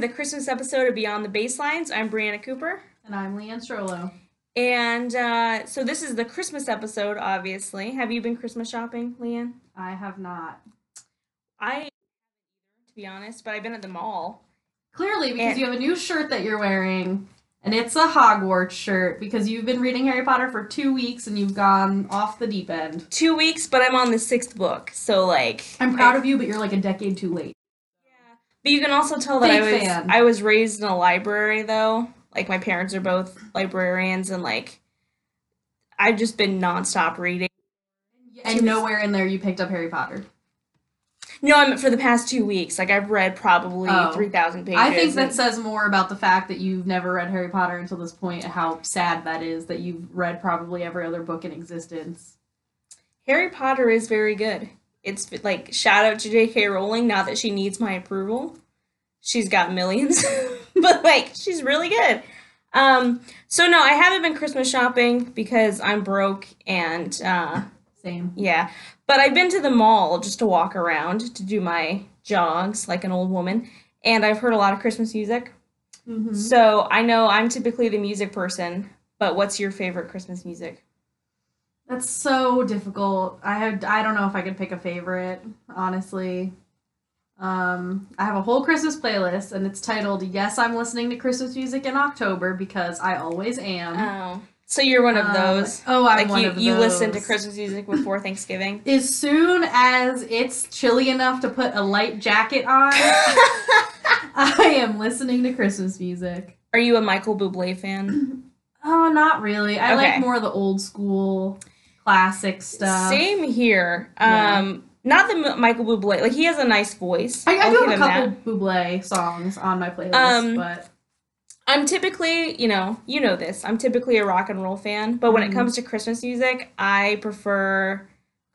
to the Christmas episode of Beyond the Baselines. I'm Brianna Cooper. And I'm Leanne Strollo. And uh, so this is the Christmas episode, obviously. Have you been Christmas shopping, Leanne? I have not. I, to be honest, but I've been at the mall. Clearly, because And- you have a new shirt that you're wearing, and it's a Hogwarts shirt because you've been reading Harry Potter for two weeks and you've gone off the deep end. Two weeks, but I'm on the sixth book, so like I'm proud of you, but you're like a decade too late. But you can also tell that I was fan. I was raised in a library though. Like my parents are both librarians, and like I've just been nonstop reading. And nowhere in there you picked up Harry Potter. No, I'm for the past two weeks. Like I've read probably Oh. three thousand pages. I think that says more about the fact that you've never read Harry Potter until this point and how sad that is that you've read probably every other book in existence. Harry Potter is very good. It's like shout out to J.K. Rowling. Not that she needs my approval. She's got millions, but like she's really good. Um, so no, I haven't been Christmas shopping because I'm broke and uh, Same. yeah. But I've been to the mall just to walk around to do my jogs like an old woman, and I've heard a lot of Christmas music. Mm-hmm. So I know I'm typically the music person. But what's your favorite Christmas music? That's so difficult. I have I don't know if I could pick a favorite, honestly. Um, I have a whole Christmas playlist and it's titled "Yes, I'm listening to Christmas music in October because I always am." Oh, so you're one of Um, those. Oh, I'm like one you, of you listen to. Christmas music before Thanksgiving. As soon as it's chilly enough to put a light jacket on, I am listening to Christmas music. Are you a Michael Bublé fan? Oh, not really. I Okay. like more of the old school classic stuff. Same here. Yeah. Um, not the Michael Bublé. Like he has a nice voice. I, I do have a couple that. Bublé songs on my playlist, Um, but I'm typically, you know, you know this. I'm typically a rock and roll fan, but when Mhm. it comes to Christmas music, I prefer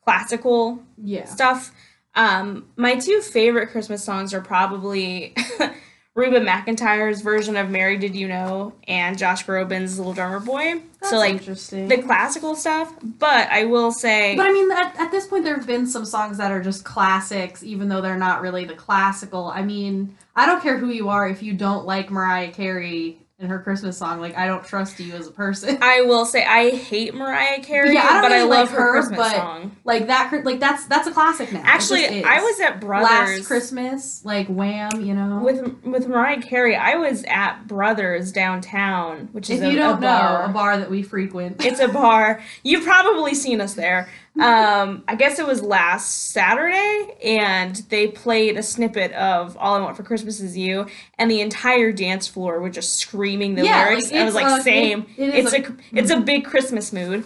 classical yeah. stuff. Um, my two favorite Christmas songs are probably Reba McEntire's version of "Mary Did You Know" and Josh Groban's "Little Drummer Boy." That's so like interesting. the classical stuff. But I will say, but I mean, at, at this point, there have been some songs that are just classics, even though they're not really the classical. I mean, I don't care who you are if you don't like Mariah Carey and her Christmas song. Like, I don't trust you as a person. I will say I hate Mariah Carey, Yeah, I but I love like her, her, Christmas but song. like that, like that's that's a classic now. Actually. I was at Brothers last Christmas, like Wham, you know. with with Mariah Carey. I was at Brothers downtown, which is if a, you don't a bar. know, a bar that we frequent. It's a bar. You've probably seen us there. Um, I guess it was last Saturday, and they played a snippet of "All I Want for Christmas Is You," and the entire dance floor was just screaming the Yeah, lyrics. like, I was like, a- "Same." it- it it's a, a- it's a big Christmas mood.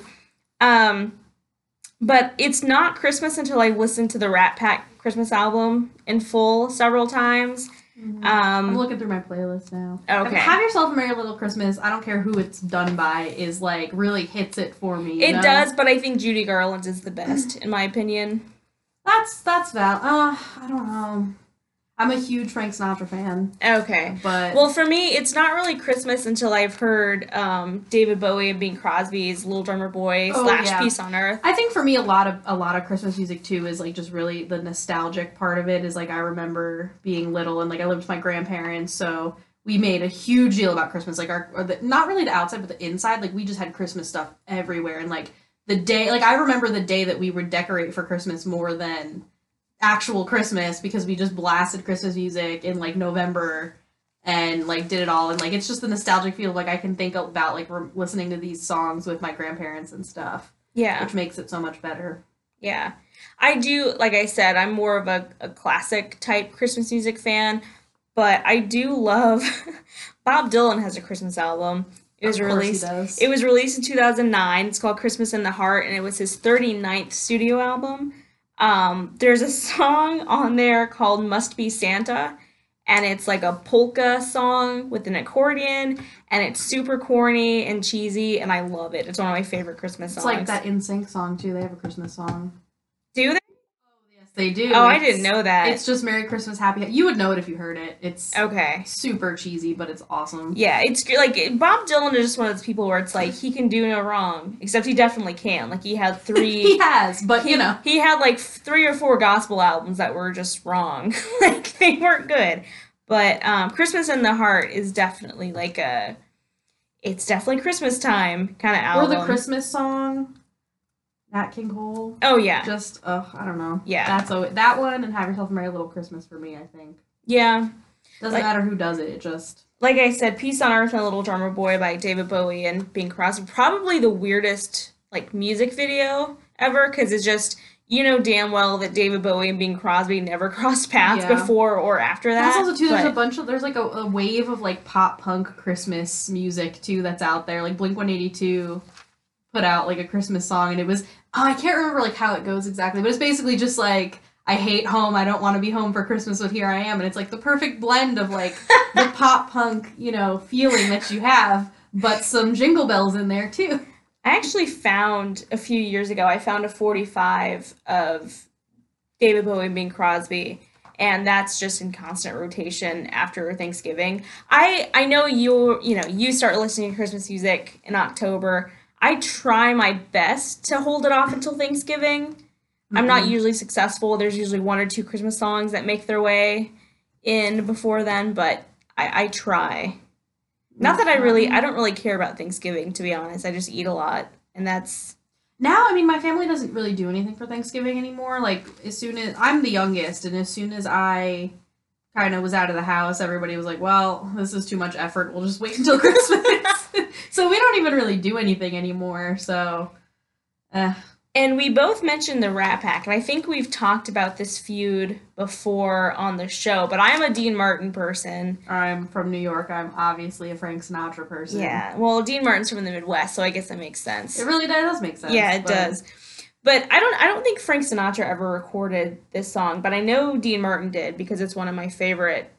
Um, but it's not Christmas until I listen to the Rat Pack Christmas album in full several times. Mhm. I'm Um, looking through my playlist now. Okay. Have yourself a Merry Little Christmas. I don't care who it's done by. Is like really hits it for me. it know? does, but I think Judy Garland's is the best in my opinion. That's that's val. Uh, I don't know. I'm a huge Frank Sinatra fan, Okay. but Well, for me, it's not really Christmas until I've heard um, David Bowie and Bing Crosby's "Little Drummer Boy" Oh, slash yeah. "Peace on Earth." I think for me a lot of a lot of Christmas music too is like just really the nostalgic part of it. Is like I remember being little and like I lived with my grandparents, so we made a huge deal about Christmas. Like our or the, not really the outside, but the inside. Like we just had Christmas stuff everywhere, and like the day, like I remember the day that we would decorate for Christmas more than actual Christmas because we just blasted Christmas music in like November and like did it all and like it's just the nostalgic feel like I can think about like re- listening to these songs with my grandparents and stuff Yeah, which makes it so much better. yeah. I do, like I said, I'm more of a, a classic type Christmas music fan, but I do love. Bob Dylan has a Christmas album. It was Of course he released. It was released in 2009. It's called Christmas in the Heart, and it was his 39th studio album. Um, there's a song on there called Must Be Santa, and it's like a polka song with an accordion, and it's super corny and cheesy, and I love it. It's one of my favorite Christmas songs. It's like that NSYNC song too. They have a Christmas song. Do they? They do. Oh, I didn't know that. It's just Merry Christmas, Happy. You would know it if you heard it. It's Okay. super cheesy, but it's awesome. Yeah, it's like Bob Dylan is just one of those people where it's like he can do no wrong, except he definitely can. Like he had three. he has, but you know, he had like three or four gospel albums that were just wrong. like they weren't good. But um, Christmas in the Heart is definitely like a, it's definitely Christmas time kind of album. Or the Christmas song, Nat King Cole. Oh yeah, Just, uh, I don't know. Yeah. That's a, that one and Have Yourself a Merry Little Christmas for me, I think. yeah. Doesn't Like- matter who does it, it just. Like I said, Peace on Earth and Little Drummer Boy by David Bowie and Bing Crosby. Probably the weirdest like music video ever because it's just you know damn well that David Bowie and Bing Crosby never crossed paths Yeah. before or after that. That's also too. There's a bunch of there's like a, a wave of like pop punk Christmas music too that's out there. Like Blink One Eighty Two put out like a Christmas song, and it was oh, I can't remember like how it goes exactly, but it's basically just like I hate home. I don't want to be home for Christmas, but here I am, and it's like the perfect blend of like the pop punk you know feeling that you have, but some jingle bells in there too. I actually found a few years ago. I found a 45 of David Bowie and Bing Crosby, and that's just in constant rotation after Thanksgiving. I I know you you know you start listening to Christmas music in October. I try my best to hold it off until Thanksgiving. I'm not Mhm. usually successful. There's usually one or two Christmas songs that make their way in before then, but I, I try. Not that I really I don't really care about Thanksgiving to be honest. I just eat a lot and that's now i mean my family doesn't really do anything for thanksgiving anymore like as soon as i'm the youngest and as soon as i kind of was out of the house everybody was like well this is too much effort we'll just wait until christmas so we don't even really do anything anymore so uh, and we both mentioned the Rat Pack and I think we've talked about this feud before on the show, but I'm a Dean Martin person. i'm from new york i'm obviously a frank sinatra person Yeah. Well, Dean Martin's from the Midwest, so I guess that makes sense. it really does make sense yeah, it but- does. But I don't I don't think Frank Sinatra ever recorded this song, but I know Dean Martin did because it's one of my favorite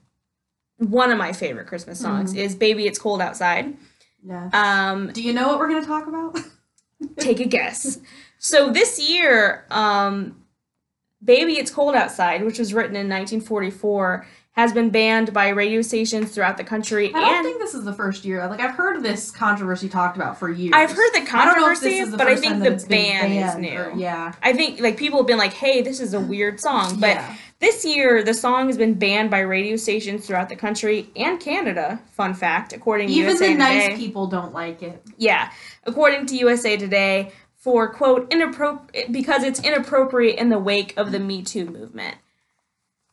one of my favorite Christmas songs is Baby It's Cold Outside. Yeah Um do you know what we're going to talk about take a guess. So this year, um, Baby It's Cold Outside, which was written in 1944, has been banned by radio stations throughout the country. i don't think this is the first year like i've heard this controversy talked about for years I've heard the I don't know if this controversy, the but I think the that it's been ban is new. or- yeah I think like people have been like, "Hey, this is a weird song," but Yeah. This year the song has been banned by radio stations throughout the country and Canada. Fun fact, according to Even USA the nice people don't like it. Yeah, according to USA Today, for quote inappropriate because it's inappropriate in the wake of the Me Too movement.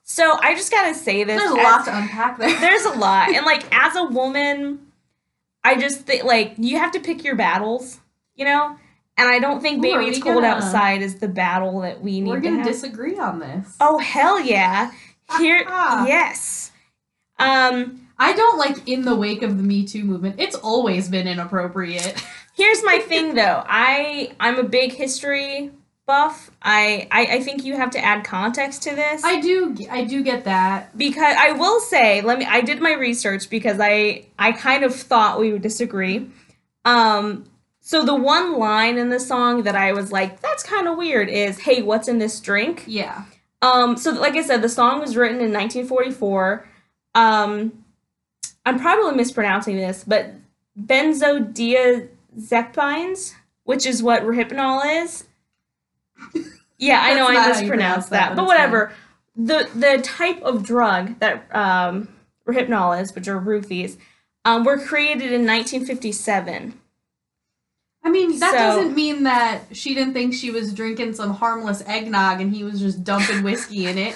So I just gotta say this. There's a as- lot to unpack there. There's a lot, and like as a woman, I just think like you have to pick your battles, you know. And I don't think Ooh, "Baby It's Cold gonna- Outside" is the battle that we need We're to gonna have. disagree on this. oh hell yeah! Here, yes. Um, I don't like in the wake of the Me Too movement. It's always been inappropriate. Here's my thing though. I I'm a big history buff. I, I I think you have to add context to this. I do I do get that. because I will say, let me I did my research because I I kind of thought we would disagree. Um so the one line in the song that I was like, that's kind of weird is, "Hey, what's in this drink?" Yeah. Um, so like I said, the song was written in 1944. Um, I'm probably mispronouncing this, but benzodiazepines, which is what Rohypnol is. Yeah, I know I mispronounced that, that, but whatever. The the type of drug that um, Rohypnol is, which are roofies, um, were created in 1957. I mean, that So- doesn't mean that she didn't think she was drinking some harmless eggnog and he was just dumping whiskey in it.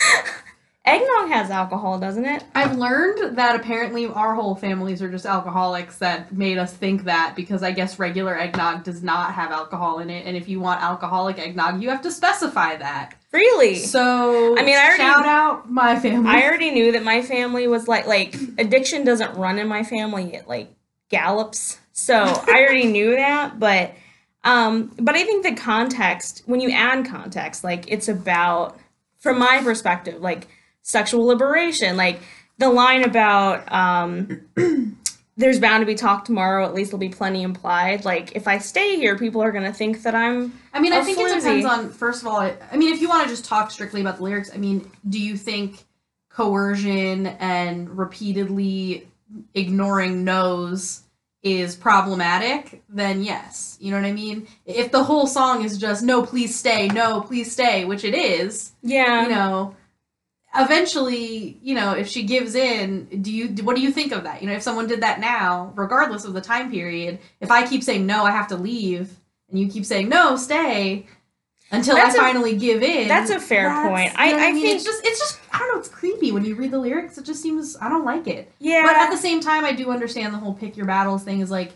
Eggnog has alcohol, doesn't it? I've learned that apparently our whole families are just alcoholics that made us think that because I guess regular eggnog does not have alcohol in it, and if you want alcoholic eggnog, you have to specify that. Really? So I mean, I already- shout out my family. I already knew that my family was like like addiction doesn't run in my family it like gallops. So I already knew that, but um but I think the context when you add context like it's about from my perspective like sexual liberation like the line about um there's bound to be talk tomorrow at least there'll be plenty implied like if I stay here people are going to think that I'm I mean, I think it depends on first of all. I mean, if you want to just talk strictly about the lyrics, I mean, do you think coercion and repeatedly ignoring no's is problematic? Then yes. You know what I mean? If the whole song is just no, please stay, no, please stay, which it is, yeah you know, eventually, you know, if she gives in, do you what do you think of that? You know, if someone did that now, regardless of the time period, if I keep saying no, I have to leave, and you keep saying no, stay until That's I a- finally give in. that's a fair that's- point. you I- I mean? think- it's just it's just I don't know. It's creepy when you read the lyrics. It just seems I don't like it. Yeah. But at the same time, I do understand the whole pick your battles thing is like,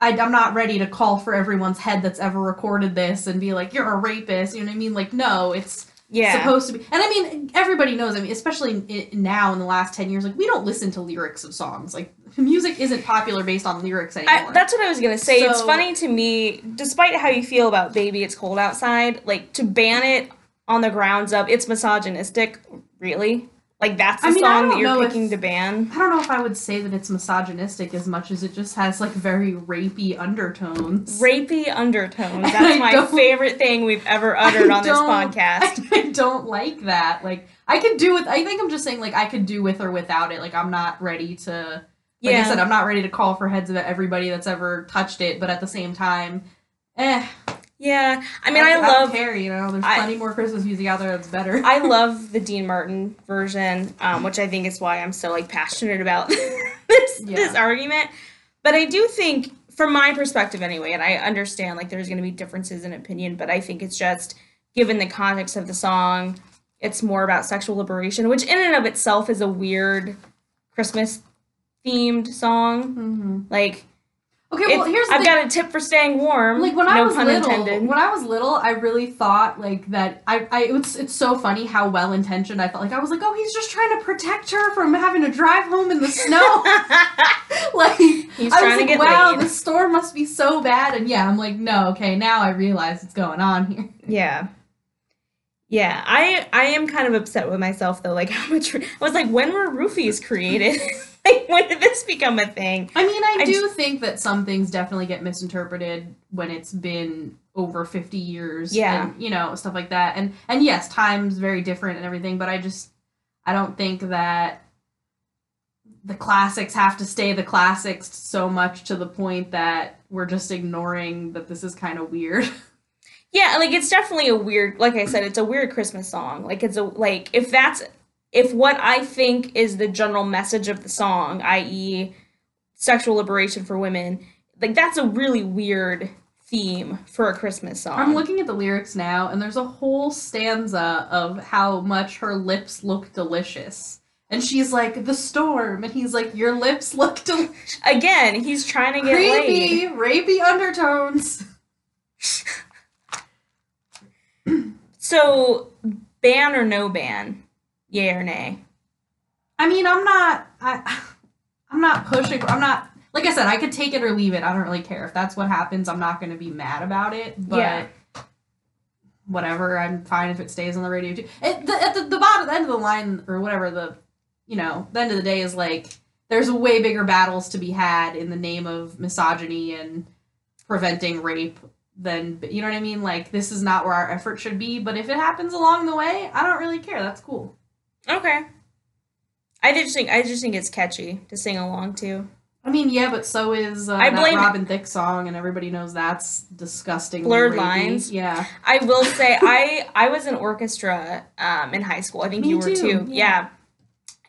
I, I'm not ready to call for everyone's head that's ever recorded this and be like, you're a rapist. You know what I mean? Like, no, it's yeah. supposed to be. And I mean, everybody knows, I mean, especially in, now in the last 10 years, like, we don't listen to lyrics of songs. Like, music isn't popular based on lyrics anymore. I, that's what I was gonna say. it's funny to me, despite how you feel about "Baby It's Cold Outside," like to ban it on the grounds of it's misogynistic. Really, like that's the I mean, song that you're picking if- to ban. I don't know if I would say that it's misogynistic as much as it just has, like, very rapey undertones. Rapey undertones. That's my favorite thing we've ever uttered I on this podcast. I, don't like that. Like I could do with. I think I'm just saying like I could do with or without it. Like I'm not ready to. Like yeah. I said, I'm not ready to call for heads of everybody that's ever touched it. But at the same time, eh. yeah. I mean, I, don't love care. You know, there's I- plenty more Christmas music out there that's better. I love the Dean Martin version, um, which I think is why I'm so like passionate about this Yeah. this argument. But I do think, from my perspective anyway, and I understand like there's going to be differences in opinion, but I think it's just given the context of the song, it's more about sexual liberation, which in and of itself is a weird Christmas themed song. hmm Like, Okay, well it's- here's I've thing. got a tip for staying warm. like when I was little, intended. when I was little, I really thought like that. I, I it's it's so funny how well intentioned I felt. Like I was like, oh, he's just trying to protect her from having to drive home in the snow. like He's I trying was to like, get wow, laid. the storm must be so bad. And yeah, I'm like, no, okay, now I realize what's going on here. Yeah. Yeah, I I am kind of upset with myself though. Like how much I was like, when were roofies created? Like when did this become a thing? I mean, I, I do think that some things definitely get misinterpreted when it's been over 50 years. Yeah. And, you know, stuff like that. And and yes, time's very different and everything, but I just I don't think that the classics have to stay the classics so much to the point that we're just ignoring that this is kind of weird. Yeah, like it's definitely a weird. Like I said, it's a weird Christmas song. Like it's a like if that's if what I think is the general message of the song, i.e., sexual liberation for women, like that's a really weird theme for a Christmas song. I'm looking at the lyrics now, and there's a whole stanza of how much her lips look delicious. And she's like, the storm. And he's like, your lips look delicious. Again, he's trying to get laid. Creepy, rapey undertones. So, ban or no ban? Yay or nay? I mean, I'm not, I, I'm not pushing, I'm not, like I said, I could take it or leave it. I don't really care. If that's what happens, I'm not going to be mad about it. But Yeah. whatever, I'm fine if it stays on the radio too. At the, at the, the bottom, the end of the line, or whatever, the, you know, the end of the day is like, there's way bigger battles to be had in the name of misogyny and preventing rape than, you know what I mean? Like, this is not where our effort should be. But if it happens along the way, I don't really care. That's cool. Okay. I just think I just think it's catchy to sing along to. I mean, yeah, but so is uh, I blame- Robin Thicke song, and everybody knows that's disgusting. Blurred lines? Yeah. I will say I I was in orchestra um, in high school. I think Me you were too, too. yeah. Yeah.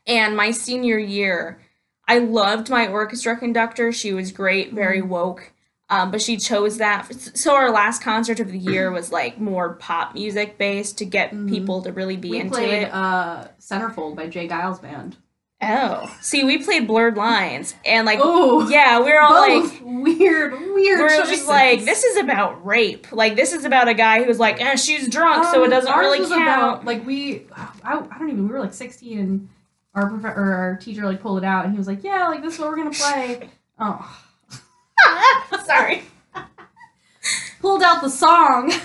And my senior year, I loved my orchestra conductor. She was great, very Mm-hmm. woke. Um, but she chose that. So our last concert of the year was like more pop music based to get Mhm. people to really be We into played it. uh, Centerfold by J. Geils Band. Oh, see, we played Blurred Lines, and like, Oh, yeah, we're all like, weird, weird. we're choices. just like, this is about rape. Like, this is about a guy who's like, eh, she's drunk, so it Um, doesn't really count. About, like we, I, I don't even. We were like sixteen, and our prof- or our teacher like pulled it out, and he was like, "Yeah, like this is what we're gonna play." Oh, Sorry. pulled out the song.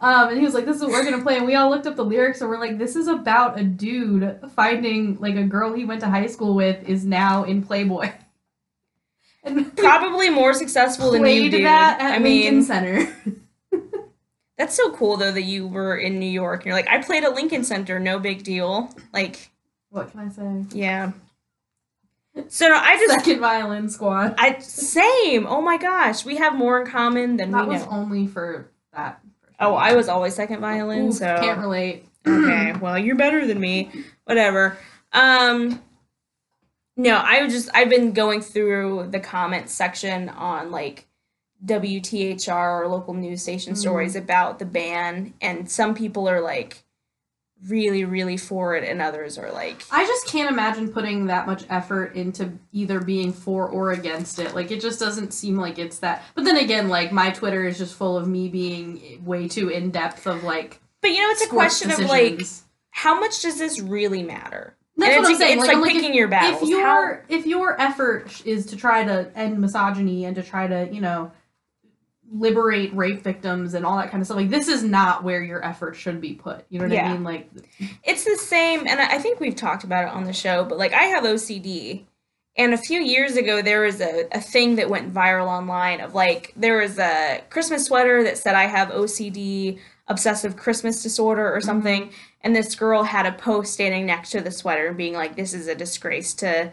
Um, and he was like, "This is what we're gonna play." And we all looked up the lyrics, and we're like, "This is about a dude finding like a girl he went to high school with is now in Playboy." And Probably more successful than you, dude. that at I Lincoln mean, Center. that's so cool though that you were in New York. and You're like, I played at Lincoln Center, no big deal. Like, what can I say? yeah. So no, I just, Second violin squad. I same. Oh my gosh, we have more in common than That we was know. only for that. Oh, I was always second violin, Ooh, so can't relate. okay. Well, you're better than me. whatever. Um, no, I just I've been going through the comments section on like WTHR or local news station Mhm. stories about the ban, and some people are like really, really for it, and others are like, I just can't imagine putting that much effort into either being for or against it. Like it just doesn't seem like it's that. But then again, like my Twitter is just full of me being way too in depth of like. but you know, it's a question of like, how much does this really matter? That's and what I'm it's, saying. It's Like, like, like, picking your battles. if How- your if your effort is to try to end misogyny and to try to you know liberate rape victims and all that kind of stuff. Like this is not where your effort should be put. You know what i mean? Like it's the same and i think we've talked about it on the show but like i have ocd and a few years ago there was a, a thing that went viral online of like there was a christmas sweater that said i have ocd obsessive christmas disorder or something mm-hmm. and this girl had a post standing next to the sweater being like this is a disgrace to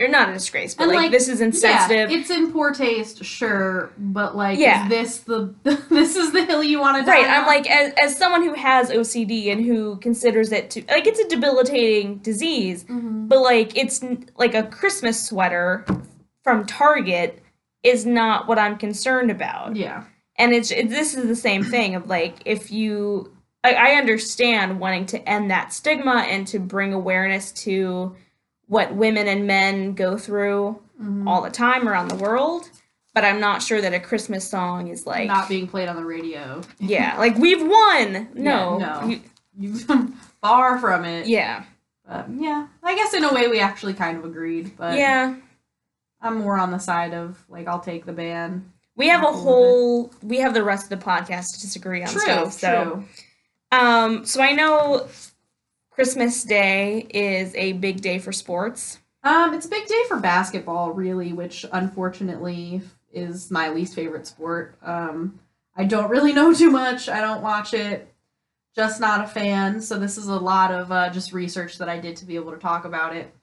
you're not a disgrace but like, like, this is insensitive yeah it's in poor taste sure but like Yeah. is this the this is the hill you want to die Right, I'm on? like as as someone who has OCD and who considers it to like it's a debilitating disease, Mhm. but like it's like a Christmas sweater from Target is not what I'm concerned about. yeah And it's it, this is the same thing of like if you I, I understand wanting to end that stigma and to bring awareness to what women and men go through Mhm. all the time around the world, but I'm not sure that a Christmas song is like not being played on the radio yeah, like we've won. No, no. You- you far from it yeah, but yeah i guess in a way we actually kind of agreed but yeah. i'm more on the side of like i'll take the ban We have a Cool with it. whole. We have the rest of the podcast to disagree on true stuff. So, true um, so I know Christmas Day is a big day for sports. Um, it's a big day for basketball, really, which unfortunately is my least favorite sport. Um, I don't really know too much. I don't watch it. Just not a fan. So this is a lot of uh, just research that I did to be able to talk about it.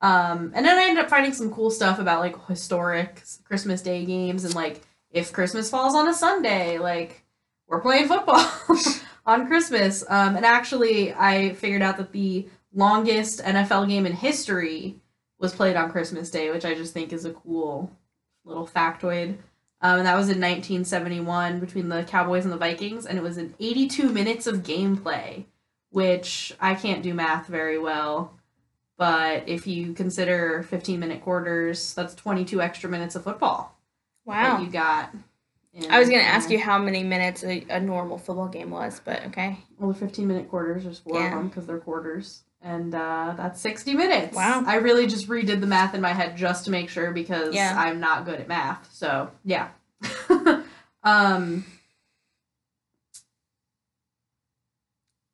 Um, and then I ended up finding some cool stuff about like historic Christmas Day games and like if Christmas falls on a Sunday, like we're playing football on Christmas. Um, and actually, I figured out that the longest NFL game in history was played on Christmas Day, which I just think is a cool little factoid. Um, and that was in 1971 between the Cowboys and the Vikings, and it was in 82 minutes of gameplay, which I can't do math very well. But if you consider 15 minute quarters, that's 22 extra minutes of football Wow. you got. I was gonna ask you how many minutes a, a normal football game was, but okay. Well, the 15 minute quarters, there's four Yeah. of them because they're quarters. And uh, that's 60 minutes. Wow. I really just redid the math in my head just to make sure because Yeah. I'm not good at math. So, yeah. um,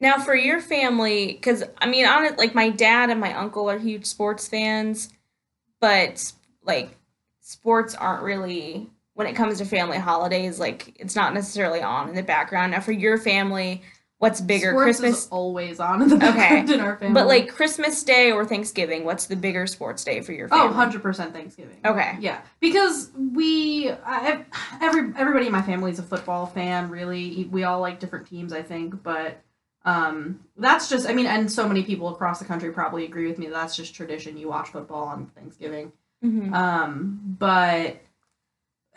Now for your family, because I mean, on it, like my dad and my uncle are huge sports fans, but like sports aren't really when it comes to family holidays. Like it's not necessarily on in the background. Now for your family, what's bigger, sports Christmas? is always on in the background in our family. But like Christmas Day or Thanksgiving, what's the bigger sports day for your family? Oh, 100% Thanksgiving. Okay. Yeah, because we, I, every everybody in my family is a football fan. Really, we all like different teams, I think, but um, that's just. I mean, and so many people across the country probably agree with me. That that's just tradition. You watch football on Thanksgiving. Mhm. Um, but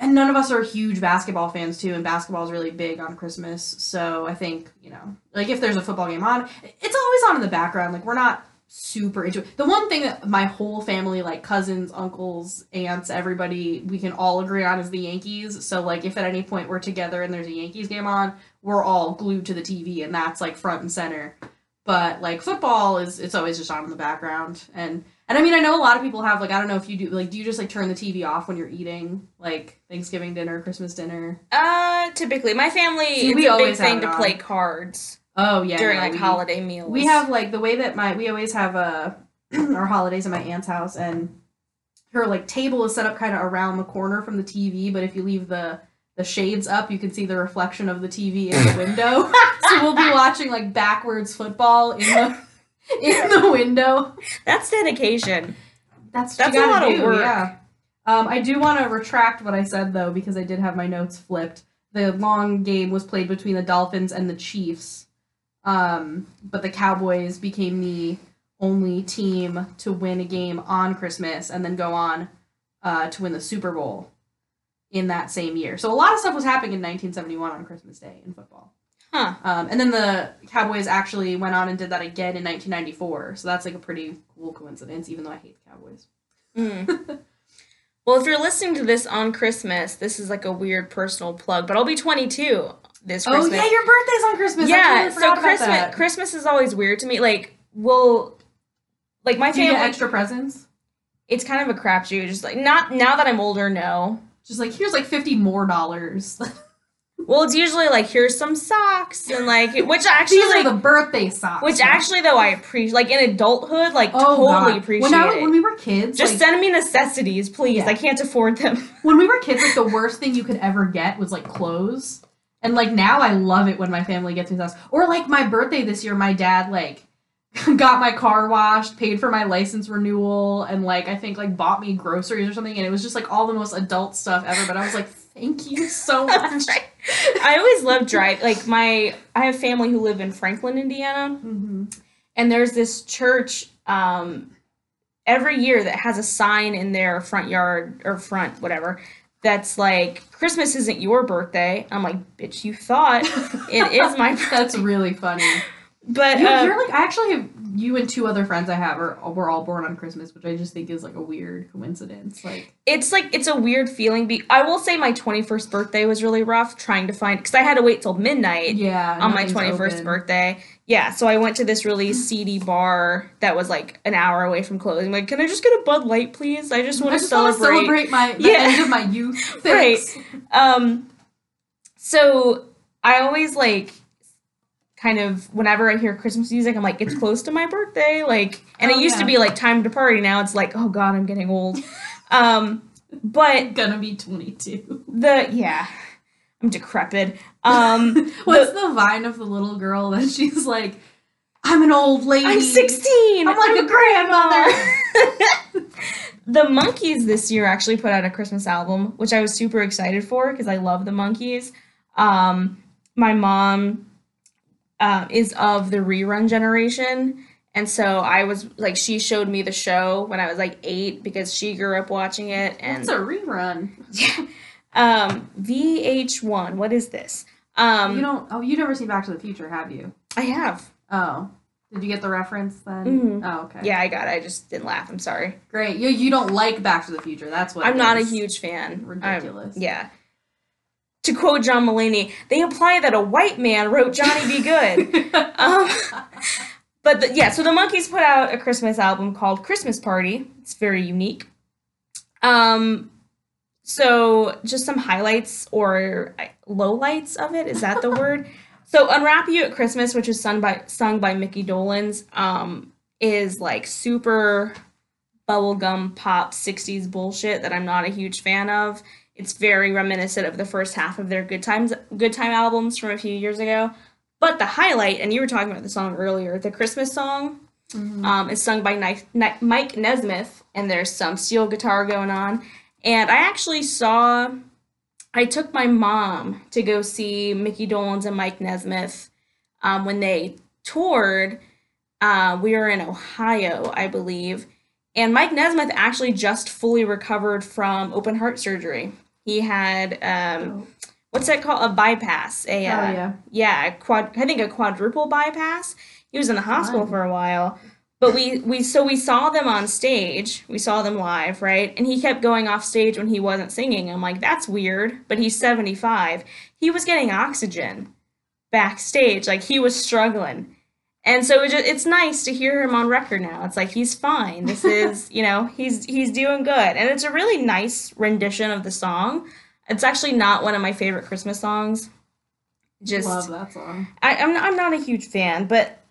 and none of us are huge basketball fans too, and basketball is really big on Christmas. So I think you know, like if there's a football game on, it's always on in the background. Like we're not super into it. The one thing that my whole family, like cousins, uncles, aunts, everybody, we can all agree on is the Yankees. So like if at any point we're together and there's a Yankees game on, we're all glued to the TV, and that's like front and center. But like football is, it's always just on in the background, and and I mean, I know a lot of people have like I don't know if you do like do you just like turn the TV off when you're eating like Thanksgiving dinner, Christmas dinner? Uh, typically my family See, it's we a big always have thing to on. play cards Oh yeah, during no, like we, holiday meals. We have like the way that my we always have uh our holidays at my aunt's house and her like table is set up kind of around the corner from the TV, but if you leave the the shades up, you can see the reflection of the TV in the window. so we'll be watching like backwards football in the in the window. that's dedication. That's That's a lot of work. Yeah. Um, I do want to retract what I said though because I did have my notes flipped. The long game was played between the Dolphins and the Chiefs, um, but the Cowboys became the only team to win a game on Christmas and then go on uh, to win the Super Bowl in that same year. So a lot of stuff was happening in 1971 on Christmas Day in football. Huh. Um, and then the Cowboys actually went on and did that again in 1994. So that's like a pretty cool coincidence, even though I hate the Cowboys. Mm. well, if you're listening to this on Christmas, this is like a weird personal plug, but I'll be 22 this Christmas. Oh yeah, your birthday's on Christmas. Yeah. So Christmas. Christmas is always weird to me. Like, well, like my Do you family, extra presents? it's kind of a crapshoot. Just like not now that I'm older, no. Just like here's like fifty more dollars. Well, it's usually like here's some socks and like which actually These are like the birthday socks. which actually though I appreciate like in adulthood like oh, totally God. appreciate when I, it. when we were kids, Just like, send me necessities, please. Yeah. I can't afford them. when we were kids, like the worst thing you could ever get was like clothes. And like now I love it when my family gets me stuff. Or like my birthday this year, my dad like got my car washed, paid for my license renewal, and like I think like bought me groceries or something, and it was just like all the most adult stuff ever. But I was like, thank you so much. I always love drive. Like my, I have family who live in Franklin, Indiana, hmm and there's this church um, every year that has a sign in their front yard or front whatever that's like Christmas isn't your birthday. I'm like, bitch, you thought it is my birthday. That's really funny. But You, uh, you're like I actually have you and two other friends I have are were all born on Christmas, which I just think is like a weird coincidence. Like it's like it's a weird feeling. Be I will say my 21st birthday was really rough trying to find because I had to wait till midnight yeah, on my 21st open. birthday. Yeah, so I went to this really seedy bar that was like an hour away from closing. like, can I just get a Bud Light, please? I just want to just want to celebrate. celebrate my the Yeah. end of my youth. Thanks. Um, so I always like kind of whenever I hear Christmas music, I'm like, it's close to my birthday. Like, and Oh, it used yeah. to be like time to party. Now it's like, oh god, I'm getting old. Um, but Gonna be 22. the yeah, I'm decrepit. Um, What's the vine of the little girl that she's like, I'm an old lady. I'm 16. I'm like a grandmother. the Monkees this year actually put out a Christmas album, which I was super excited for because I love the Monkees. Um, my mom uh, is of the rerun generation. And so I was like, she showed me the show when I was like eight because she grew up watching it. And It's a rerun. um, VH1, what is this? Um, you don't. Oh, you never seen Back to the Future, have you? I have. Oh, did you get the reference then? Mhm. Oh, okay. Yeah, I got it. I just didn't laugh. I'm sorry. Great. You you don't like Back to the Future. That's what. I'm not a huge fan. Ridiculous. yeah. To quote John Mulaney, they imply that a white man wrote Johnny B. Goode. um, but the, yeah, so the Monkees put out a Christmas album called Christmas Party. It's very unique. Um, so just some highlights or lowlights of it. Is that the word? So Unwrap You at Christmas, which is sung by sung by Mickey Dolenz, um, is like super bubblegum pop 60s bullshit that I'm not a huge fan of. It's very reminiscent of the first half of their Good Times Good Time albums from a few years ago. But the highlight, and you were talking about the song earlier, the Christmas song, Mhm. um, is sung by Ni- Ni- Mike Nesmith, and there's some steel guitar going on. And I actually saw, I took my mom to go see Mickey Dolenz and Mike Nesmith um, when they toured. Uh, we were in Ohio, I believe. And Mike Nesmith actually just fully recovered from open heart surgery. He had, um, Oh. what's that called? A bypass. A, uh, Oh, yeah. yeah, a quad. I think a quadruple bypass. He was in the hospital Fun. for a while, but we we so we saw them on stage. We saw them live, right? And he kept going off stage when he wasn't singing. I'm like, that's weird. But he's 75. He was getting oxygen backstage. Like he was struggling. And so it just, it's nice to hear him on record now. It's like he's fine. This is, you know, he's he's doing good. And it's a really nice rendition of the song. It's actually not one of my favorite Christmas songs. Just Love that song. I, I'm not, I'm not a huge fan, but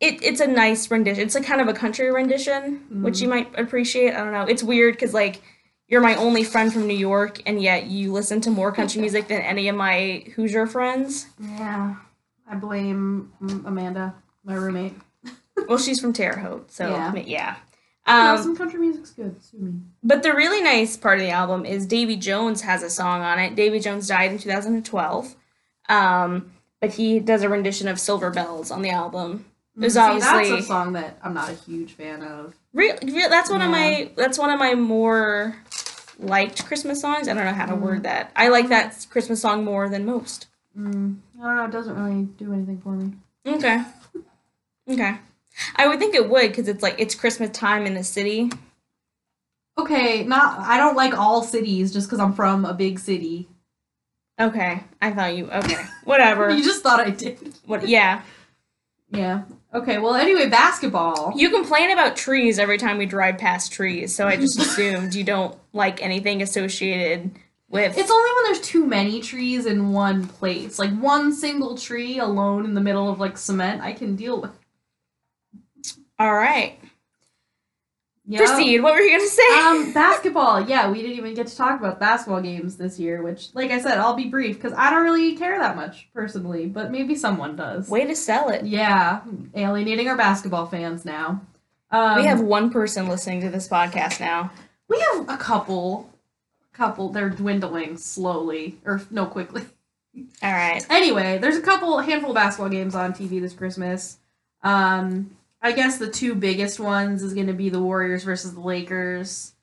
it it's a nice rendition. It's a kind of a country rendition, which you might appreciate. I don't know. It's weird because like you're my only friend from New York, and yet you listen to more country music than any of my Hoosier friends. Yeah. I blame mm, Amanda, my roommate. Well, she's from Terre Haute, so Yeah. yeah. yeah. no, Um, some country music's good. Sue me. But the really nice part of the album is Davy Jones has a song on it. Davy Jones died in 2012. Um, but he does a rendition of Silver Bells on the album. was See, obviously- that's a song that I'm not a huge fan of. Re- re- that's one of my that's one of my more liked Christmas songs. I don't know how to Mm. word that. I like that Christmas song more than most. Mm, I don't know. It doesn't really do anything for me. Okay. Okay. I would think it would because it's like it's Christmas time in the city. Okay, not. I don't like all cities just because I'm from a big city. Okay. I thought you okay. Whatever. You just thought I did. what yeah. Yeah. Okay. Well, anyway, basketball. You complain about trees every time we drive past trees, so I just assumed you don't like anything associated with It's only when there's too many trees in one place, like one single tree alone in the middle of like cement, I can deal with. All right. Yeah. Proceed. What were you going to say? Um, basketball. Yeah, we didn't even get to talk about basketball games this year, which, like I said, I'll be brief because I don't really care that much personally, but maybe someone does. Way to sell it. Yeah, alienating our basketball fans now. Um, we have one person listening to this podcast now. we have a couple, couple. They're dwindling slowly, or no, quickly. All right. Anyway, there's a couple handful of basketball games on TV this Christmas. Um, I guess the two biggest ones is going to be the Warriors versus the Lakers.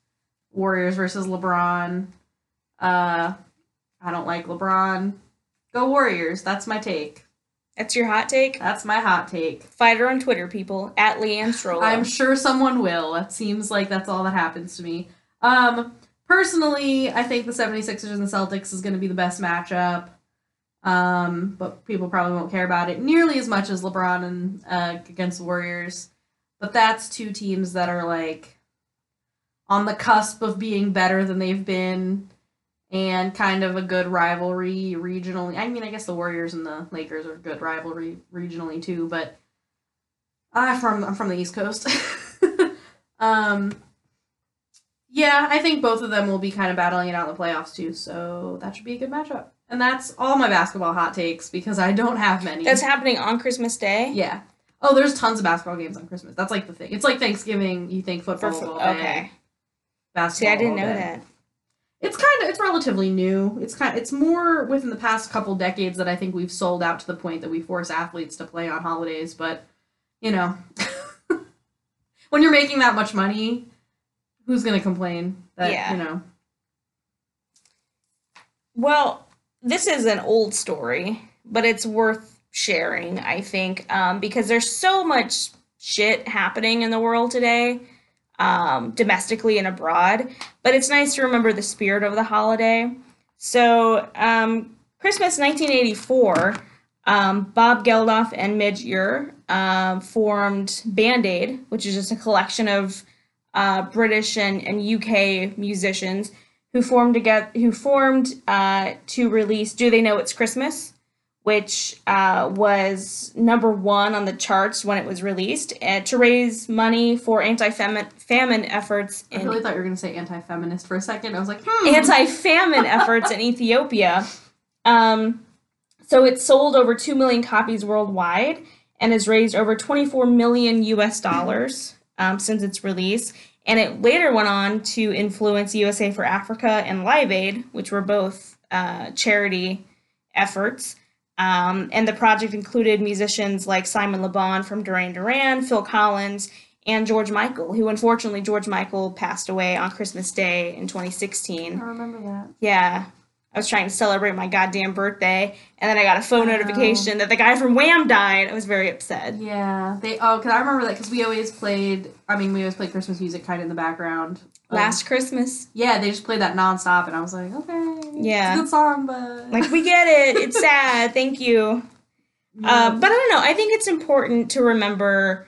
Warriors versus LeBron. Uh, I don't like LeBron. Go Warriors. That's my take. That's your hot take. That's my hot take. Fight her on Twitter, people. At Leanne Strollo. I'm sure someone will. It seems like that's all that happens to me. Um, personally, I think the 76ers and the Celtics is going to be the best matchup. Um, but people probably won't care about it nearly as much as LeBron and uh, against the Warriors. But that's two teams that are like on the cusp of being better than they've been and kind of a good rivalry regionally. I mean, I guess the Warriors and the Lakers are good rivalry regionally too, but I'm from I'm from the East Coast. um, yeah, I think both of them will be kind of battling it out in the playoffs too, so that should be a good matchup. And that's all my basketball hot takes because I don't have many. That's happening on Christmas Day. yeah. Oh, there's tons of basketball games on Christmas. That's like the thing. It's like Thanksgiving. You think football fo- all okay. basketball. See, I didn't know day. that. It's kind of it's relatively new. It's kind of, it's more within the past couple decades that I think we've sold out to the point that we force athletes to play on holidays. But you know, when you're making that much money, who's gonna complain? That Yeah. you know. Well, this is an old story, but it's worth sharing, I think, um, because there's so much shit happening in the world today, um, domestically and abroad. But it's nice to remember the spirit of the holiday. So, um, Christmas 1984, um, Bob Geldof and Midge Ure um, formed Band Aid, which is just a collection of uh, British and, and UK musicians who formed together who formed uh, to release "Do They Know It's Christmas," which uh, was number one on the charts when it was released, uh, to raise money for anti-famine famine efforts I really thought you were gonna say anti-feminist for a second. I was like, hmm. anti-famine efforts in Ethiopia. Um, so it sold over two million copies worldwide and has raised over 24 million U.S. dollars um, since its release. And it later went on to influence USA for Africa and Live Aid, which were both uh, charity efforts. Um, and the project included musicians like Simon Le Bon from Duran Duran, Phil Collins, and George Michael, who unfortunately George Michael passed away on Christmas Day in 2016. I remember that. Yeah. I was trying to celebrate my goddamn birthday, and then I got a phone notification that the guy from Wham died. I was very upset. Yeah, they. Oh, because I remember that because we always played. I mean, we always played Christmas music kind of in the background. Um, Last Christmas. Yeah, they just played that nonstop, and I was like, okay, Yeah. it's a good song, but Like, we get it. It's sad. Thank you. Uh, but I don't know. I think it's important to remember,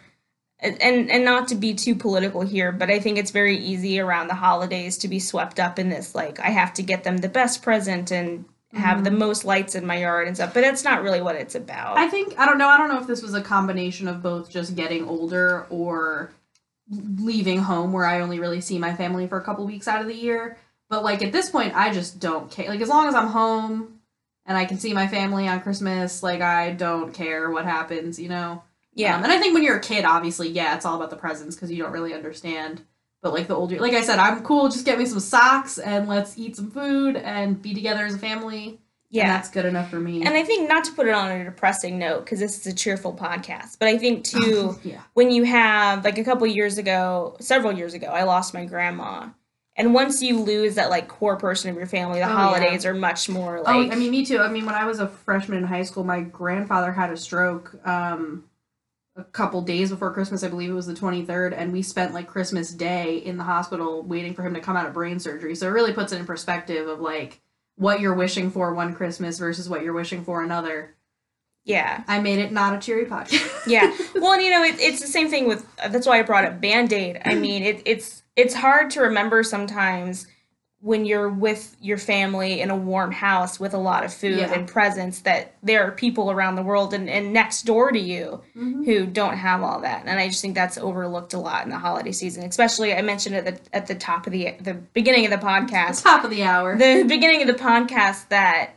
and and not to be too political here, but I think it's very easy around the holidays to be swept up in this. Like, I have to get them the best present and have the mm-hmm. most lights in my yard and stuff. But that's not really what it's about. I think I don't know. I don't know if this was a combination of both just getting older or leaving home, where I only really see my family for a couple weeks out of the year. But like at this point, I just don't care. Like as long as I'm home and I can see my family on Christmas, like I don't care what happens, you know. Yeah. Um, and I think when you're a kid, obviously, yeah, it's all about the presents because you don't really understand. But like the older, like I said, I'm cool. Just get me some socks and let's eat some food and be together as a family. Yeah. And that's good enough for me. And I think not to put it on a depressing note because this is a cheerful podcast, but I think too yeah. when you have like a couple years ago, several years ago, I lost my grandma. And once you lose that like core person of your family, the Oh, yeah. holidays are much more like. Oh, like I mean, me too. I mean, when I was a freshman in high school, my grandfather had a stroke um, a couple days before Christmas. I believe it was the 23rd, and we spent like Christmas Day in the hospital waiting for him to come out of brain surgery. So it really puts it in perspective of like what you're wishing for one Christmas versus what you're wishing for another. yeah. I made it not a cheery podcast. Yeah. Well, and you know, it, it's the same thing with that's why I brought up Band-Aid. I mean, it, it's it's hard to remember sometimes when you're with your family in a warm house with a lot of food Yeah. and presents that there are people around the world and, and next door to you Mhm. who don't have all that. And I just think that's overlooked a lot in the holiday season. Especially I mentioned at the at the top of the the beginning of the podcast. Top of the hour. the beginning of the podcast that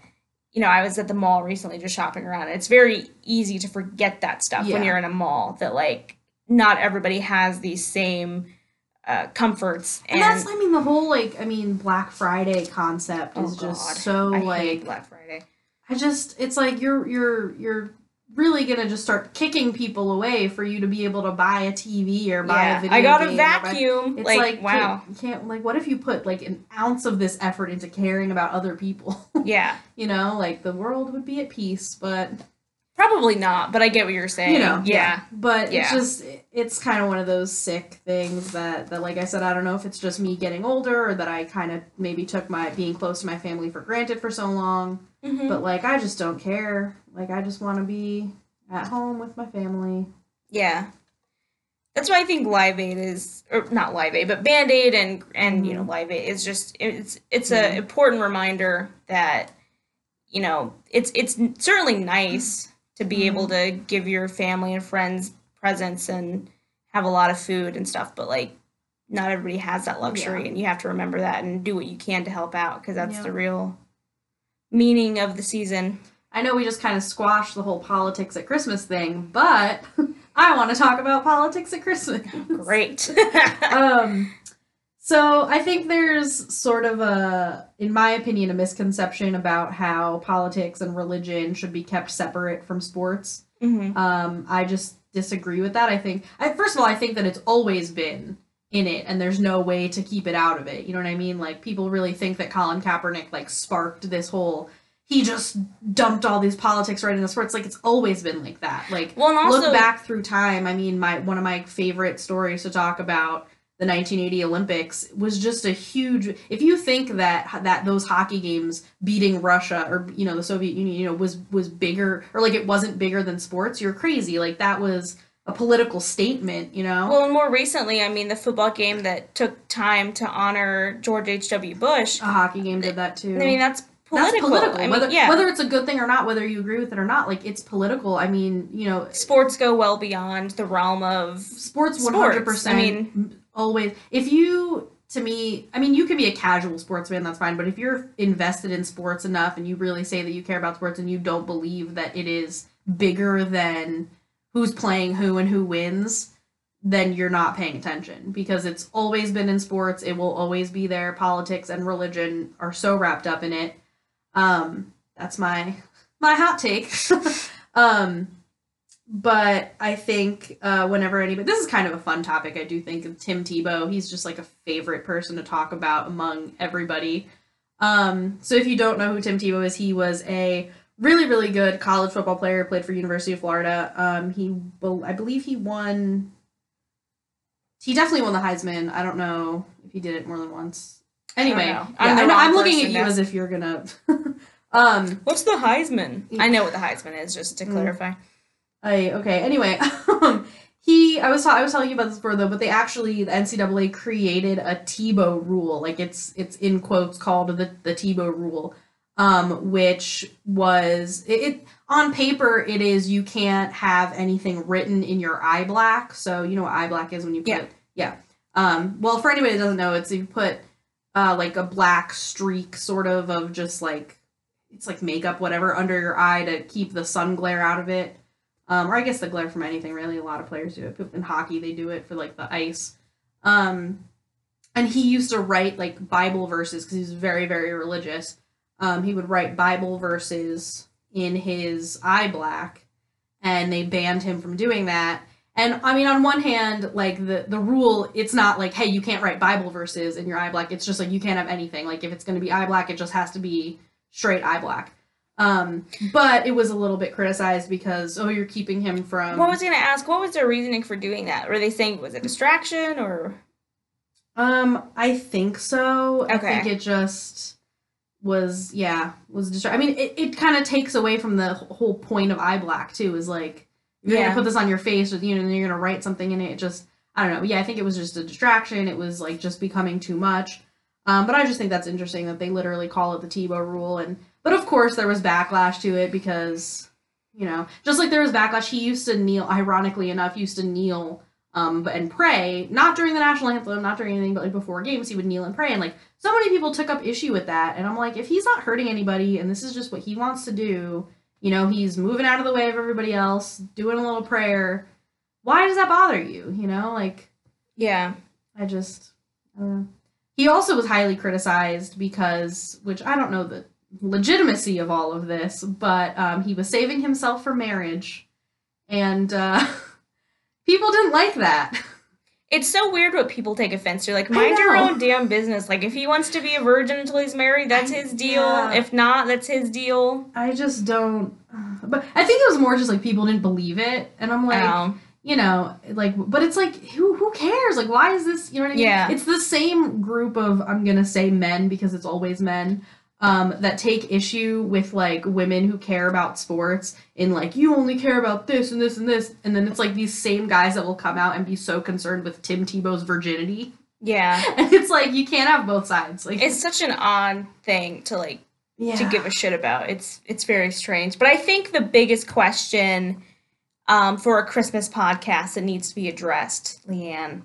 you know I was at the mall recently just shopping around. It's very easy to forget that stuff when you're in a mall that like not everybody has these same uh, comforts and and, that's, I mean, the whole like, I mean, Black Friday concept oh is just so I like Black Friday. I just it's like you're you're you're really gonna just start kicking people away for you to be able to buy a TV or buy a Yeah, video I got a or buy- vacuum. It's like, like, wow, can't, can't like what if you put like an ounce of this effort into caring about other people? yeah, you know, like the world would be at peace, but probably not. But I get what you're saying. you know, yeah, But Yeah. it's just it's kind of one of those sick things that that like I said, I don't know if it's just me getting older or that I kind of maybe took my being close to my family for granted for so long. Mhm. But like I just don't care. Like I just want to be at home with my family. yeah. That's why I think Live Aid is, or not Live Aid, but Band Aid and and you know Mhm. Live Aid is just it's it's Yeah. a important reminder that you know it's it's certainly nice to be able to give your family and friends presents and have a lot of food and stuff, but like not everybody has that luxury, Yeah. and you have to remember that and do what you can to help out because that's Yeah. the real meaning of the season. I know we just kind of squashed the whole politics at Christmas thing, but I want to talk about politics at Christmas. Great. um so I think there's sort of a in my opinion a misconception about how politics and religion should be kept separate from sports. hmm Um I just disagree with that. I think I, first of all I think that it's always been in it and there's no way to keep it out of it. You know what I mean? Like people really think that Colin Kaepernick like sparked this whole he just dumped all these politics right into sports. Like it's always been like that. Like Well, also look back through time. I mean, my one of my favorite stories to talk about the 1980 Olympics was just a huge. If you think that that those hockey games beating Russia or you know the Soviet Union, you know, was was bigger or like it wasn't bigger than sports, you're crazy. Like that was a political statement, you know. Well, and more recently, I mean, the football game that took time to honor George H.W. Bush. a hockey game did that too. I mean, that's political. That's political. I mean, whether yeah. whether it's a good thing or not, whether you agree with it or not, like it's political. I mean, you know, sports go well beyond the realm of. sports Sports, 100% I mean- always if you to me i mean you can be a casual sports fan that's fine but if you're invested in sports enough and you really say that you care about sports and you don't believe that it is bigger than who's playing who and who wins then you're not paying attention because it's always been in sports it will always be there politics and religion are so wrapped up in it. Um that's my my hot take. Um but I think uh, whenever anybody, this is kind of a fun topic. I do think of Tim Tebow. He's just like a favorite person to talk about among everybody. Um, so if you don't know who Tim Tebow is, he was a really really good college football player. Played for University of Florida. Um, he, I believe he won. He definitely won the Heisman. I don't know if he did it more than once. Anyway, know. I'm the I know, wrong I'm looking at you to- as if you're gonna. um, What's the Heisman? I know what the Heisman is, just to Mm. clarify. I okay. Anyway, um, he I was ta- I was telling you about this before though, but they actually the NCAA created a Tebow rule, like it's it's in quotes called the the Tebow rule, um, which was it, it on paper it is you can't have anything written in your eye black. So you know what eye black is when you put Yeah. yeah. Um, well, for anybody that doesn't know, it's you put uh, like a black streak sort of of just like it's like makeup whatever under your eye to keep the sun glare out of it um, or I guess the glare from anything really. A lot of players do it. In hockey, they do it for like the ice. Um, and he used to write like Bible verses because he was very, very religious. um, he would write Bible verses in his eye black, and they banned him from doing that. And I mean, on one hand, like the the rule, it's not like, hey, you can't write Bible verses in your eye black. It's just like you can't have anything. Like if it's going to be eye black, it just has to be straight eye black. Um, but it was a little bit criticized because oh, you're keeping him from. What was I gonna ask? What was their reasoning for doing that? Were they saying it was a distraction or? Um, I think so. I Okay. think it just was, yeah, was distra- I mean, it, it kind of takes away from the whole point of eye black too. Is like you're Yeah. gonna put this on your face, or you know, you're gonna write something in it. It just, I don't know. Yeah, I think it was just a distraction. It was like just becoming too much. Um, but I just think that's interesting that they literally call it the Tebow rule. And but of course there was backlash to it because you know, just like there was backlash, he used to kneel. Ironically enough, used to kneel um, and pray, not during the national anthem, not during anything, but like before games, he would kneel and pray. And like so many people took up issue with that. And I'm like, if he's not hurting anybody and this is just what he wants to do, you know, he's moving out of the way of everybody else, doing a little prayer. Why does that bother you? You know, like Yeah. I just, I don't know. He also was highly criticized because, which I don't know the legitimacy of all of this, but um, he was saving himself for marriage, and uh, people didn't like that. It's so weird what people take offense to. Like, mind your own damn business. Like, if he wants to be a virgin until he's married, that's I- his deal. yeah. If not, that's his deal. I just don't. But I think it was more just like people didn't believe it, and I'm like, Um, you know, like, but it's like, who who cares? Like, why is this? You know what I mean? Yeah. It's the same group of I'm gonna say men because it's always men. Um, that take issue with like women who care about sports in like you only care about this and this and this and then it's like these same guys that will come out and be so concerned with Tim Tebow's virginity yeah. and it's like you can't have both sides like It's such an odd thing to like yeah. to give a shit about. It's it's very strange. But I think the biggest question um, for a Christmas podcast that needs to be addressed, Leanne,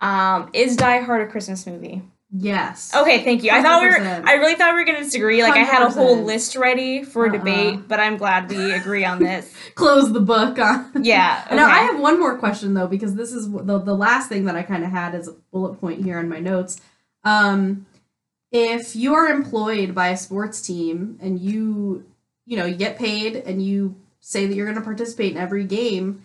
um, is Die Hard a Christmas movie? Yes Okay, thank you. I thought we were. I really thought we were going to disagree. Like I had a whole list ready for a Uh-uh. debate, but I'm glad we agree on this. close the book on Yeah. Okay. Now I have one more question though, because this is the the last thing that I kind of had as a bullet point here in my notes. Um, if you're employed by a sports team and you, you know, you get paid and you say that you're going to participate in every game,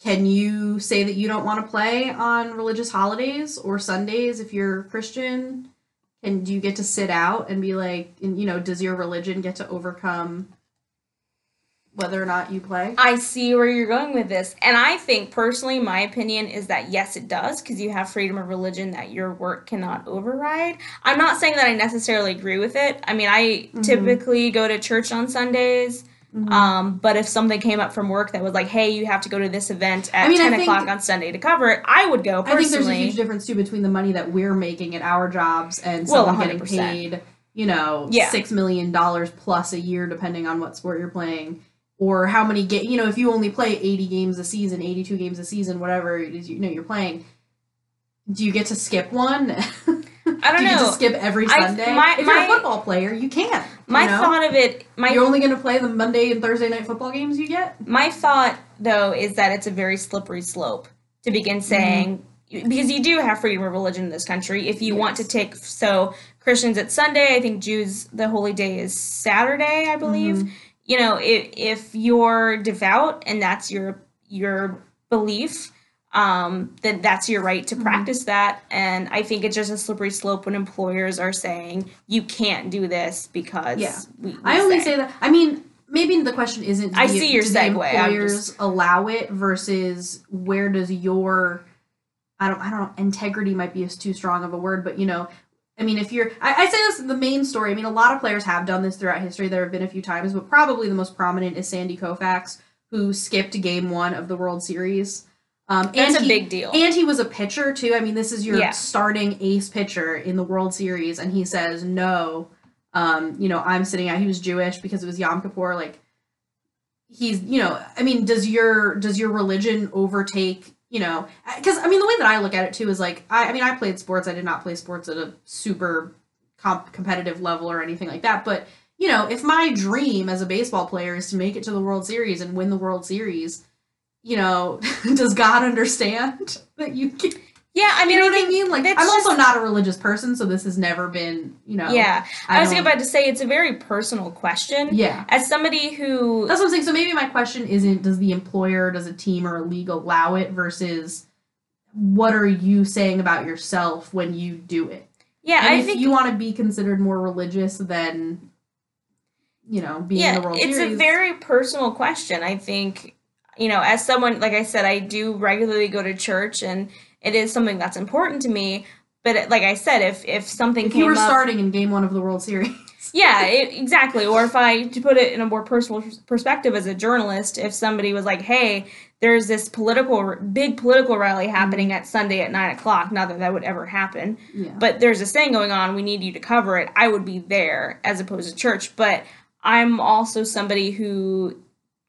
can you say that you don't want to play on religious holidays or Sundays if you're Christian? And do you get to sit out and be like, and, you know, does your religion get to overcome whether or not you play? I see where you're going with this. And I think personally, my opinion is that yes, it does, because you have freedom of religion that your work cannot override. I'm not saying that I necessarily agree with it. I mean, I Mhm. typically go to church on Sundays. Mhm. Um, but if something came up from work that was like, hey, you have to go to this event at I mean, I 10 think- o'clock on Sunday to cover it, I would go I think there's a huge difference too between the money that we're making at our jobs and Well, someone getting 100%. paid, you know, Yeah. six million dollars plus a year, depending on what sport you're playing, or how many ga- you know, if you only play 80 games a season, 82 games a season, whatever it is you know you're playing. Do you get to skip one? I don't do you know. to skip every I- Sunday? my- if you're a football player, you can't. you my know? thought of it, my you're only going to play the Monday and Thursday night football games you get. My thought, though, is that it's a very slippery slope to begin mm-hmm. saying because you do have freedom of religion in this country. If you want to take so Christians at Sunday, I think Jews the holy day is Saturday, I believe. Mm-hmm. You know, if if you're devout and that's your your belief, um, then that's your right to Mhm. practice that. And I think it's just a slippery slope when employers are saying you can't do this because Yeah. we, we I only say that. I mean, maybe the question isn't. I the- see your do segue, Employers allow it versus where does your, I don't, I don't know. Integrity might be too strong of a word, but you know, I mean, if you're, I, I say this the main story. I mean, a lot of players have done this throughout history. There have been a few times, but probably the most prominent is Sandy Koufax, who skipped game one of the World Series. Um, that's a he- big deal. and he was a pitcher too. I mean, this is your Yeah. starting ace pitcher in the World Series, and he says no. Um, you know, I'm sitting out. He was Jewish because it was Yom Kippur. Like, he's, you know, I mean, does your does your religion overtake? You know, because I mean, the way that I look at it too is like, I, I mean, I played sports. I did not play sports at a super comp- competitive level or anything like that. But you know, if my dream as a baseball player is to make it to the World Series and win the World Series, you know, does God understand that you can, Yeah, I mean, you know I what I mean? Like, I'm also just- not a religious person, so this has never been, you know. Yeah, I, was don't- about to say it's a very personal question. Yeah. As somebody who, That's what I'm saying. So maybe my question isn't does the employer, does a team or a league allow it versus what are you saying about yourself when you do it? yeah, and I if think you want to be considered more religious than you know, being in yeah, the World it's Series. a very personal question. I think, you know, as someone like I said, I do regularly go to church, and it is something that's important to me. But it- like I said, if if something if came you were up, starting in game one of the World Series. yeah, it, exactly. Or if I to put it in a more personal perspective as a journalist, if somebody was like, "Hey, there's this political big political rally Mm-hmm. happening at Sunday at nine o'clock," not that that would ever happen, Yeah. but there's this thing going on we need you to cover it i would be there as opposed to church but i'm also somebody who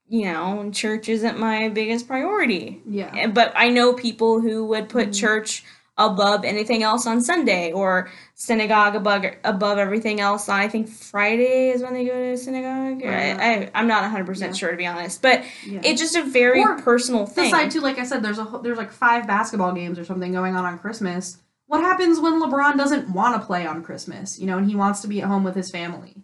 you know church isn't my biggest priority yeah. But i know people who would put Mhm. church above anything else on sunday or synagogue above above everything else on i think friday is when they go to synagogue Yeah. I, I, i'm not 100% Yeah. sure to be honest but yeah. it's just a very Or personal thing Aside too, like I said, there's a there's like five basketball games or something going on on Christmas. What happens when LeBron doesn't want to play on Christmas? You know, and he wants to be at home with his family.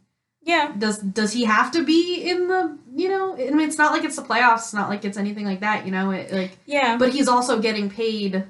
Yeah Does does he have to be in the? You know, I mean, it's not like it's the playoffs. It's not like it's anything like that. You know, it, like, yeah but he's also getting paid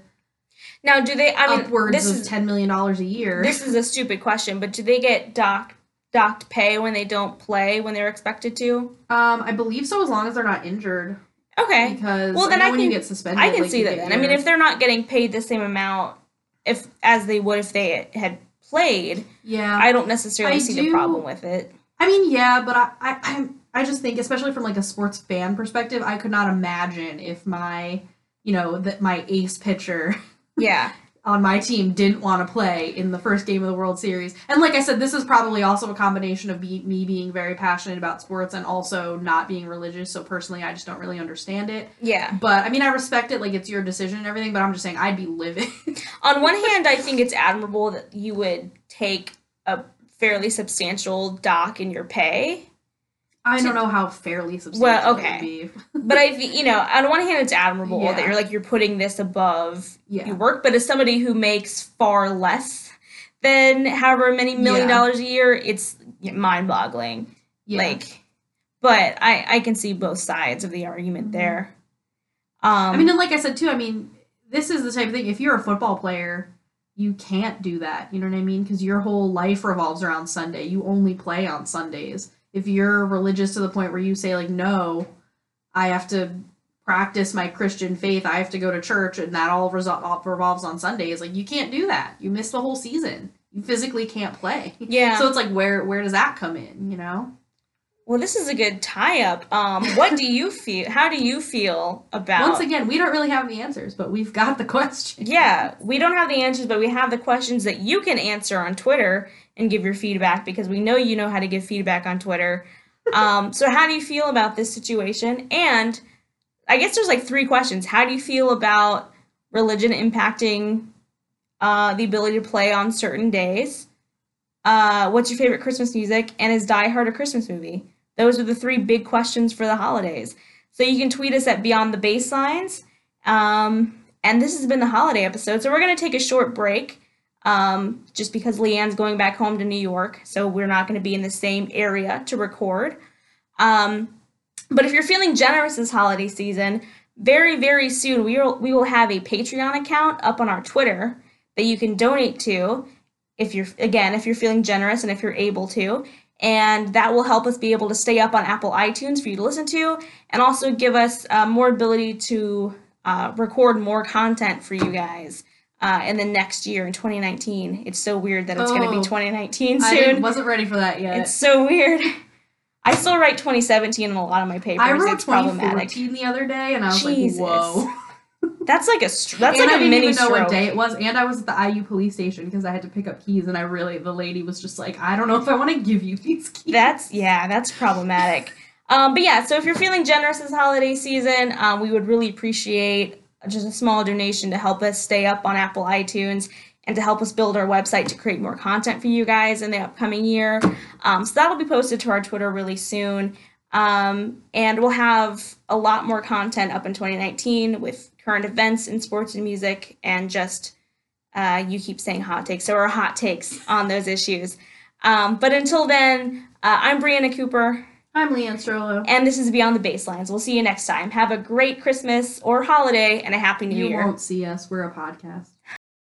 now do they i mean upwards this of is ten million dollars a year. this is a stupid question, but do they get docked docked pay when they don't play when they're expected to? um, I believe so, as long as they're not injured. Okay. Because Well, then I I when you can- get suspended, I can like, see that then. I mean, if they're not getting paid the same amount if as they would if they had played, yeah, I don't necessarily I see do- the problem with it. I mean, yeah, but I, I, I'm, I just think, especially from like a sports fan perspective, I could not imagine if my, you know, that my ace pitcher Yeah. on my team didn't want to play in the first game of the World Series. And like I said, this is probably also a combination of be, me being very passionate about sports and also not being religious. So personally, I just don't really understand it. Yeah. But I mean, I respect it, like it's your decision and everything. But I'm just saying, I'd be livid. On one hand, I think it's admirable that you would take a fairly substantial dock in your pay. I don't know how fairly substantial Well, it okay. would be. But I, you know, on one hand, it's admirable that you're like you're putting this above Yeah. your work. But as somebody who makes far less than however many million Yeah. dollars a year, it's mind-boggling. Yeah. Like, but I I can see both sides of the argument Mhm. there. Um, I mean, and like I said too, I mean, this is the type of thing. If you're a football player, you can't do that. You know what I mean? Because your whole life revolves around Sunday. You only play on Sundays. If you're religious to the point where you say like, no, I have to practice my Christian faith. I have to go to church, and that all, resol- all revolves on Sundays. Like, you can't do that. You miss the whole season. You physically can't play. yeah. So it's like, where where does that come in? You know? Well, this is a good tie-up. Um, what do you feel? How do you feel about? Once again, we don't really have the answers, but we've got the question. Yeah, we don't have the answers, but we have the questions that you can answer on Twitter and give your feedback because we know you know how to give feedback on Twitter. Um, so, how do you feel about this situation? And I guess there's like three questions. How do you feel about religion impacting uh, the ability to play on certain days? Uh, what's your favorite Christmas music? And is Die Hard a Christmas movie? Those are the three big questions for the holidays. So you can tweet us at Beyond the Baselines. Um, and this has been the holiday episode. So we're going to take a short break um, just because Leanne's going back home to New York. So we're not going to be in the same area to record. Um, but if you're feeling generous this holiday season, very, very soon we will, we will have a Patreon account up on our Twitter that you can donate to if you're, again, if you're feeling generous and if you're able to. And that will help us be able to stay up on Apple iTunes for you to listen to and also give us uh, more ability to uh, record more content for you guys uh, in the next year in 2019. It's so weird that it's going to Oh. be 2019 soon. didn't- wasn't ready for that yet. It's so weird. I still write 2017 in a lot of my papers. I wrote it's problematic. the other day, and I was Jesus. like, "Whoa!" That's like a str- that's and like I a didn't mini even know stroke. what day it was, and I was at the IU police station because I had to pick up keys, and I really, the lady was just like, "I don't know if I want to give you these keys." That's yeah, that's problematic. Um, but yeah, so if you're feeling generous this holiday season, um, we would really appreciate just a small donation to help us stay up on Apple iTunes and to help us build our website to create more content for you guys in the upcoming year. Um, so that'll be posted to our Twitter really soon. Um, and we'll have a lot more content up in 2019 with current events in sports and music and just Uh, you keep saying hot takes, so our hot takes on those issues. Um, but until then, uh, I'm Brianna Cooper, I'm Leanne Strollo. and this is Beyond the Baselines. We'll see you next time. Have a great Christmas or holiday and a happy New You Year. You won't see us. We're a podcast.